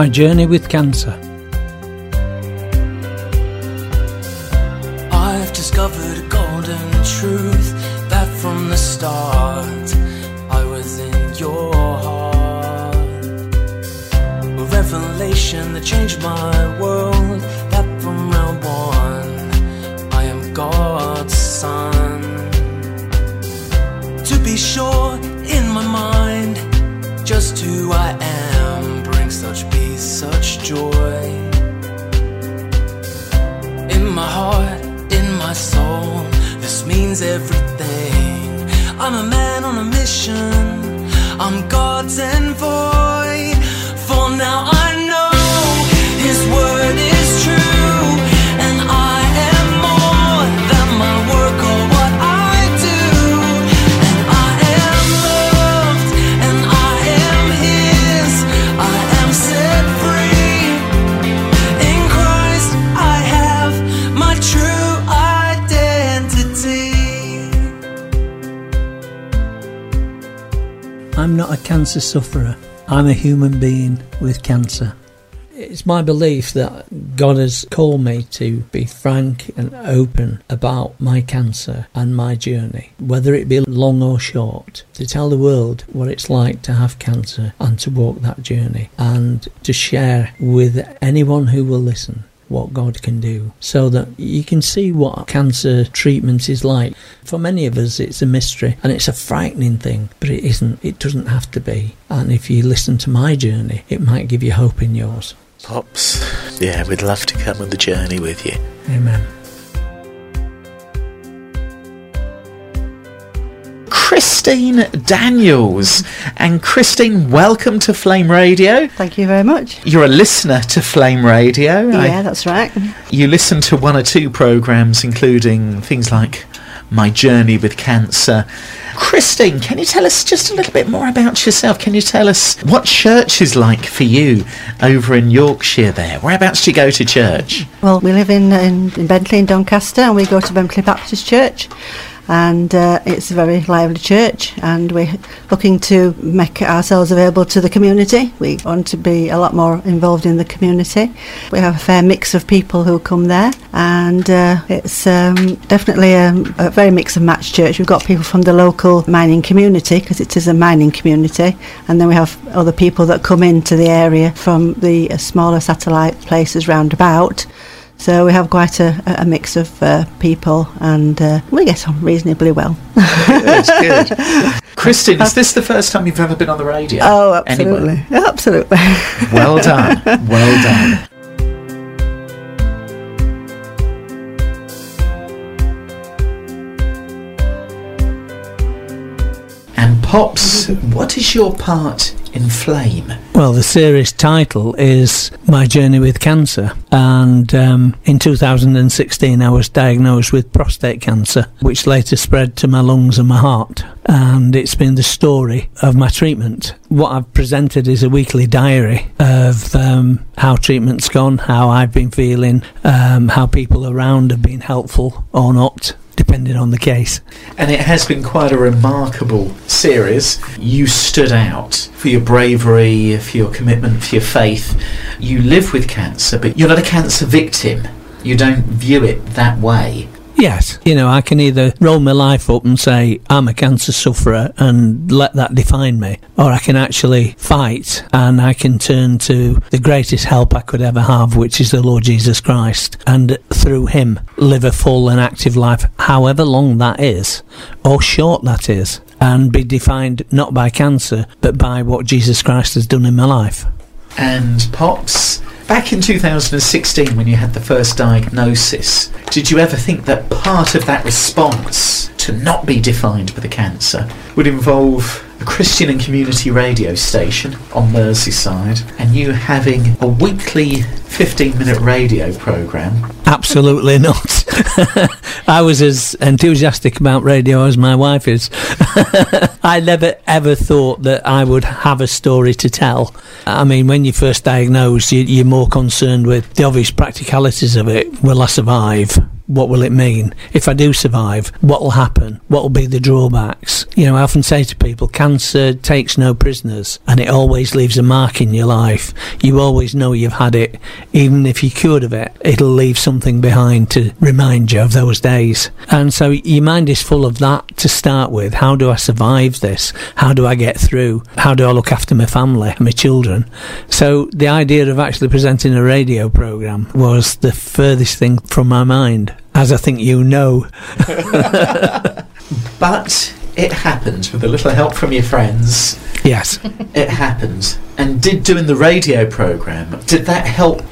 My Journey with Cancer. I've discovered a golden truth that from the start I was in your heart. A revelation that changed my world. That from round one I am God's son. To be sure, in my mind, just who I am means everything. I'm a man on a mission, I'm God's envoy. For now I cancer sufferer. I'm a human being with cancer. It's my belief that God has called me to be frank and open about my cancer and my journey, whether it be long or short, to tell the world what it's like to have cancer and to walk that journey, and to share with anyone who will listen what God can do so that you can see what cancer treatment is like. For many of us, it's a mystery and it's a frightening thing, but it isn't. It doesn't have to be. And if you listen to my journey, it might give you hope in yours. Pops, yeah, we'd love to come on the journey with you. Amen. Christine Daniels. And Christine, welcome to Flame Radio. Thank you very much. You're a listener to Flame Radio. I- Yeah, that's right. you listen to one or two programs, including things like My Journey with Cancer. Christine, can you tell us just a little bit more about yourself? Can you tell us what church is like for you over in Yorkshire there? Whereabouts do you go to church? Well, we live in, in, in Bentley in Doncaster and we go to Bentley Baptist Church. And uh, it's a very lively church, and we're looking to make ourselves available to the community. We want to be a lot more involved in the community. We have a fair mix of people who come there, and uh, it's um, definitely a, a very mix and match church. We've got people from the local mining community because it is a mining community, and then we have other people that come into the area from the uh, smaller satellite places round about. So we have quite a, a mix of uh, people, and uh, we get on reasonably well. Good, good. Christine, is this the first time you've ever been on the radio? Oh, Anywhere? absolutely, absolutely. Well done, well done. And Pops, what is your part in Flame? Well, the series title is My Journey with Cancer. And um, in 2016, I was diagnosed with prostate cancer, which later spread to my lungs and my heart. And it's been the story of my treatment. What I've presented is a weekly diary of um, how treatment's gone, how I've been feeling, um, how people around have been helpful or not. Depending on the case. And it has been quite a remarkable series. You stood out for your bravery, for your commitment, for your faith. You live with cancer, but you're not a cancer victim. You don't view it that way. Yes, you know, I can either roll my life up and say I'm a cancer sufferer and let that define me, or I can actually fight and I can turn to the greatest help I could ever have, which is the Lord Jesus Christ, and through Him live a full and active life, however long that is, or short that is, and be defined not by cancer, but by what Jesus Christ has done in my life. And Pops, back in 2016 when you had the first diagnosis, did you ever think that part of that response to not be defined with a cancer would involve a Christian and community radio station on Merseyside and you having a weekly 15 minute radio programme? Absolutely not. I was as enthusiastic about radio as my wife is. I never ever thought that I would have a story to tell. I mean, when you're first diagnosed, you, you're more concerned with the obvious practicalities of it. Will I survive? What will it mean? If I do survive, what will happen? What will be the drawbacks? You know, I often say to people, cancer takes no prisoners and it always leaves a mark in your life. You always know you've had it. Even if you're cured of it, it'll leave something behind to remind you of those days. And so your mind is full of that to start with. How do I survive this? How do I get through? How do I look after my family, my children? So the idea of actually presenting a radio program was the furthest thing from my mind, as I think you know. But it happened with a little help from your friends. Yes. It happened. And did doing the radio program, did that help?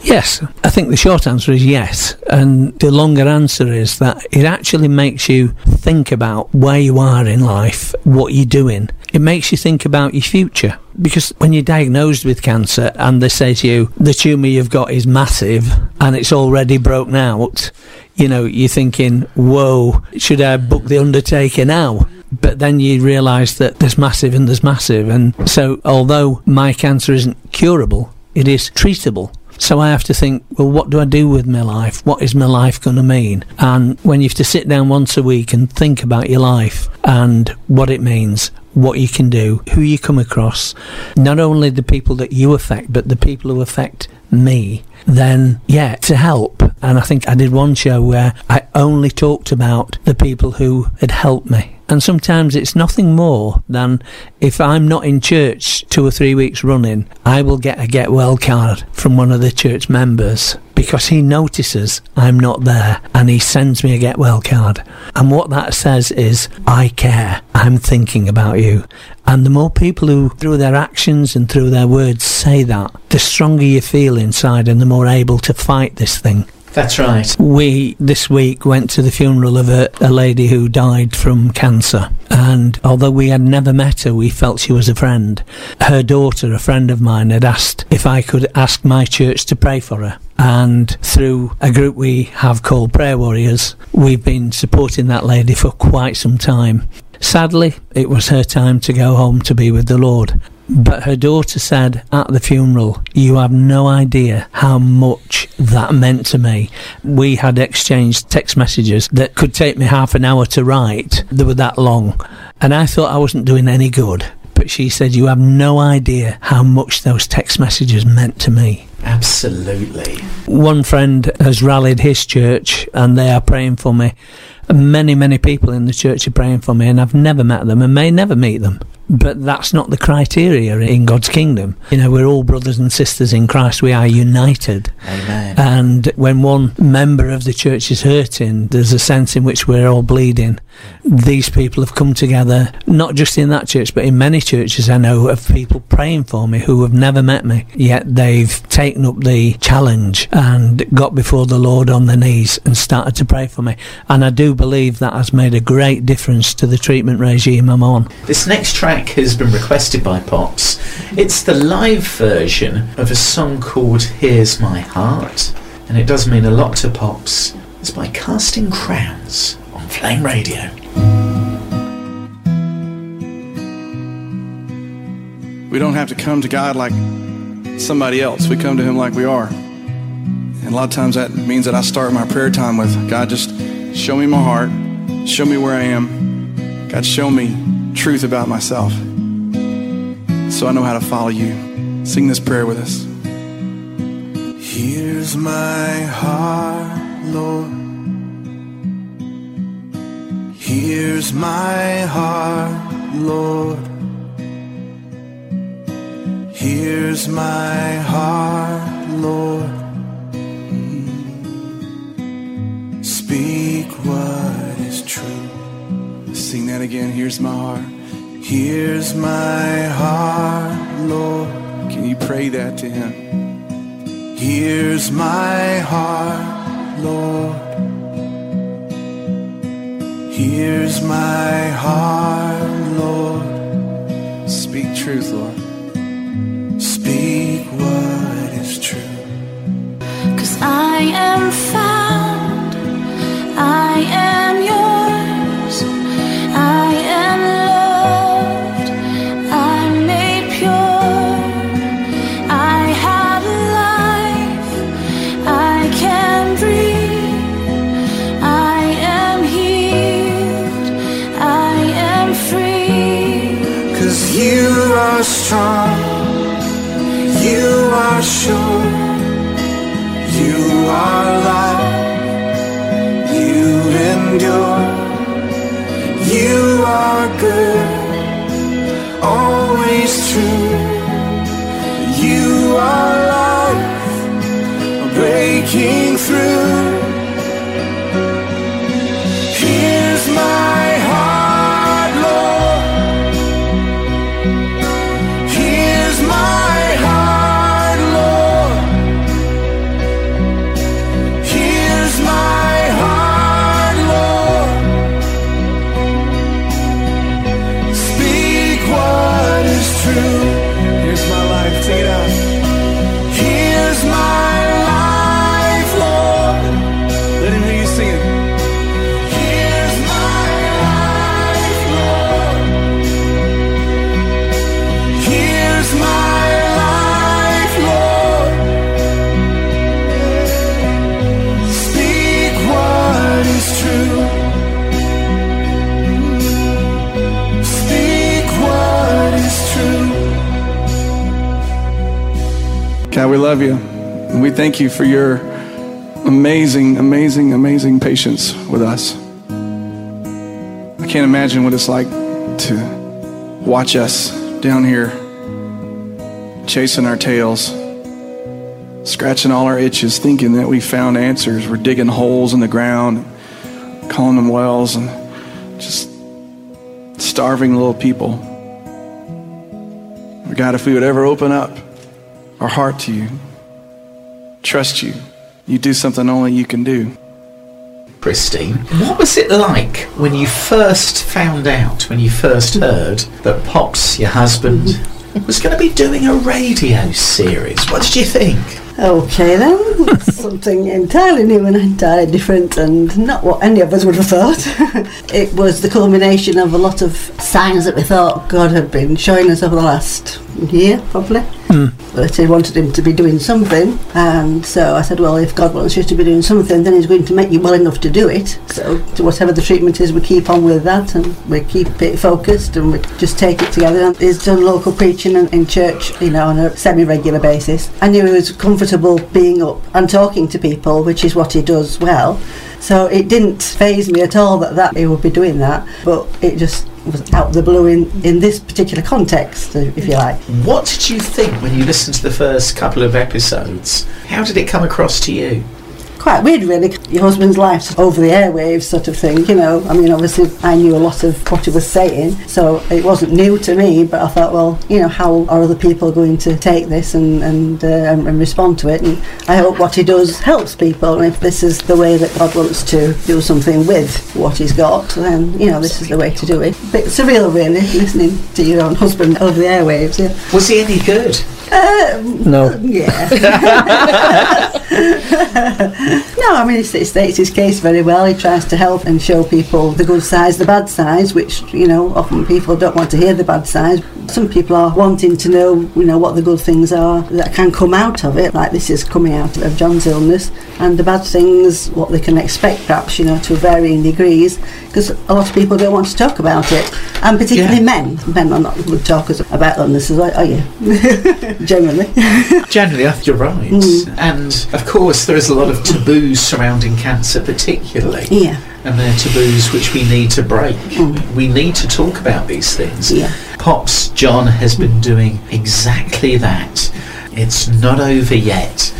Yes, I think the short answer is yes. And the longer answer is that it actually makes you think about where you are in life, what you're doing. It makes you think about your future. Because when you're diagnosed with cancer and they say to you, the tumour you've got is massive and it's already broken out, you know, you're thinking, whoa, should I book the undertaker now? But then you realise that there's massive and there's massive. And so, although my cancer isn't curable, it is treatable. So I have to think, well, what do I do with my life? What is my life going to mean? And when you have to sit down once a week and think about your life and what it means, what you can do, who you come across, not only the people that you affect, but the people who affect me, then yeah, to help. And I think I did one show where I only talked about the people who had helped me. And sometimes it's nothing more than if I'm not in church two or three weeks running, I will get a get well card from one of the church members because he notices I'm not there and he sends me a get well card. And what that says is, I care. I'm thinking about you. And the more people who, through their actions and through their words, say that, the stronger you feel inside and the more able to fight this thing. That's right. We this week went to the funeral of a, a lady who died from cancer. And although we had never met her, we felt she was a friend. Her daughter, a friend of mine, had asked if I could ask my church to pray for her. And through a group we have called Prayer Warriors, we've been supporting that lady for quite some time. Sadly, it was her time to go home to be with the Lord. But her daughter said at the funeral, You have no idea how much that meant to me. We had exchanged text messages that could take me half an hour to write. They were that long. And I thought I wasn't doing any good. But she said, You have no idea how much those text messages meant to me. Absolutely. One friend has rallied his church and they are praying for me. Many, many people in the church are praying for me, and I've never met them and may never meet them. But that's not the criteria in God's kingdom. You know, we're all brothers and sisters in Christ. We are united. Amen. And when one member of the church is hurting, there's a sense in which we're all bleeding. These people have come together, not just in that church, but in many churches I know of people praying for me who have never met me, yet they've taken up the challenge and got before the Lord on their knees and started to pray for me. And I do believe that has made a great difference to the treatment regime I'm on. This next track has been requested by Pops. It's the live version of a song called Here's My Heart, and it does mean a lot to Pops. It's by Casting Crowns Flame Radio. We don't have to come to God like somebody else. We come to Him like we are. And a lot of times that means that I start my prayer time with God, just show me my heart, show me where I am. God, show me truth about myself so I know how to follow you. Sing this prayer with us. Here's my heart, Lord. Here's my heart, Lord. Here's my heart, Lord. Speak what is true. Sing that again. Here's my heart. Here's my heart, Lord. Can you pray that to Him? Here's my heart, Lord. Here's my heart, Lord. Speak truth, Lord. Speak what is true. Cause I am found, You are love. You endure. We love you. And we thank you for your amazing, amazing, amazing patience with us. I can't imagine what it's like to watch us down here chasing our tails, scratching all our itches, thinking that we found answers. We're digging holes in the ground, calling them wells, and just starving little people. God, if we would ever open up our heart to you, trust you, you do something only you can do. Christine, what was it like when you first found out, when you first heard that Pops, your husband, was going to be doing a radio series? What did you think? Okay then, something entirely new and entirely different and not what any of us would have thought. it was the culmination of a lot of signs that we thought God had been showing us over the last year, probably. Hmm. That he wanted him to be doing something, and so I said, Well, if God wants you to be doing something, then He's going to make you well enough to do it. So, to whatever the treatment is, we keep on with that and we keep it focused and we just take it together. And he's done local preaching in, in church, you know, on a semi regular basis. I knew he was comfortable being up and talking to people, which is what he does well. So it didn't phase me at all that, that he would be doing that, but it just was out of the blue in, in this particular context, if you mm. like. What did you think when you listened to the first couple of episodes? How did it come across to you? Quite weird, really. Your husband's life over the airwaves, sort of thing. You know, I mean, obviously, I knew a lot of what he was saying, so it wasn't new to me. But I thought, well, you know, how are other people going to take this and and, uh, and respond to it? And I hope what he does helps people. And if this is the way that God wants to do something with what he's got, then you know, this is the way to do it. Bit surreal, really, listening to your own husband over the airwaves. Yeah. Was he any good? Um, No. yeah. no, I mean, he states his case very well. He tries to help and show people the good sides, the bad sides, which, you know, often people don't want to hear the bad sides. Some people are wanting to know, you know, what the good things are that can come out of it, like this is coming out of John's illness, and the bad things, what they can expect, perhaps, you know, to varying degrees, because a lot of people don't want to talk about it, and particularly Yeah. men. Men are not good talkers about illnesses, are you? Generally. Generally, you're right. Mm. And of course, there is a lot of taboos surrounding cancer, particularly. Yeah. And they're taboos which we need to break. We need to talk about these things. Yeah. Pops John has been doing exactly that. It's not over yet.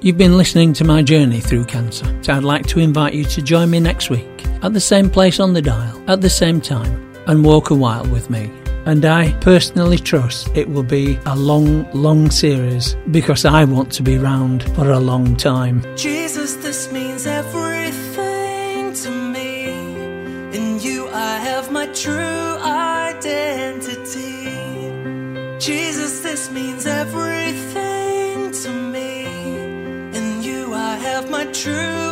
You've been listening to my journey through cancer, so I'd like to invite you to join me next week at the same place on the dial, at the same time, and walk a while with me. And I personally trust it will be a long, long series because I want to be round for a long time. Jesus, this means everything to me. In you, I have my true means everything to me. In you, I have my true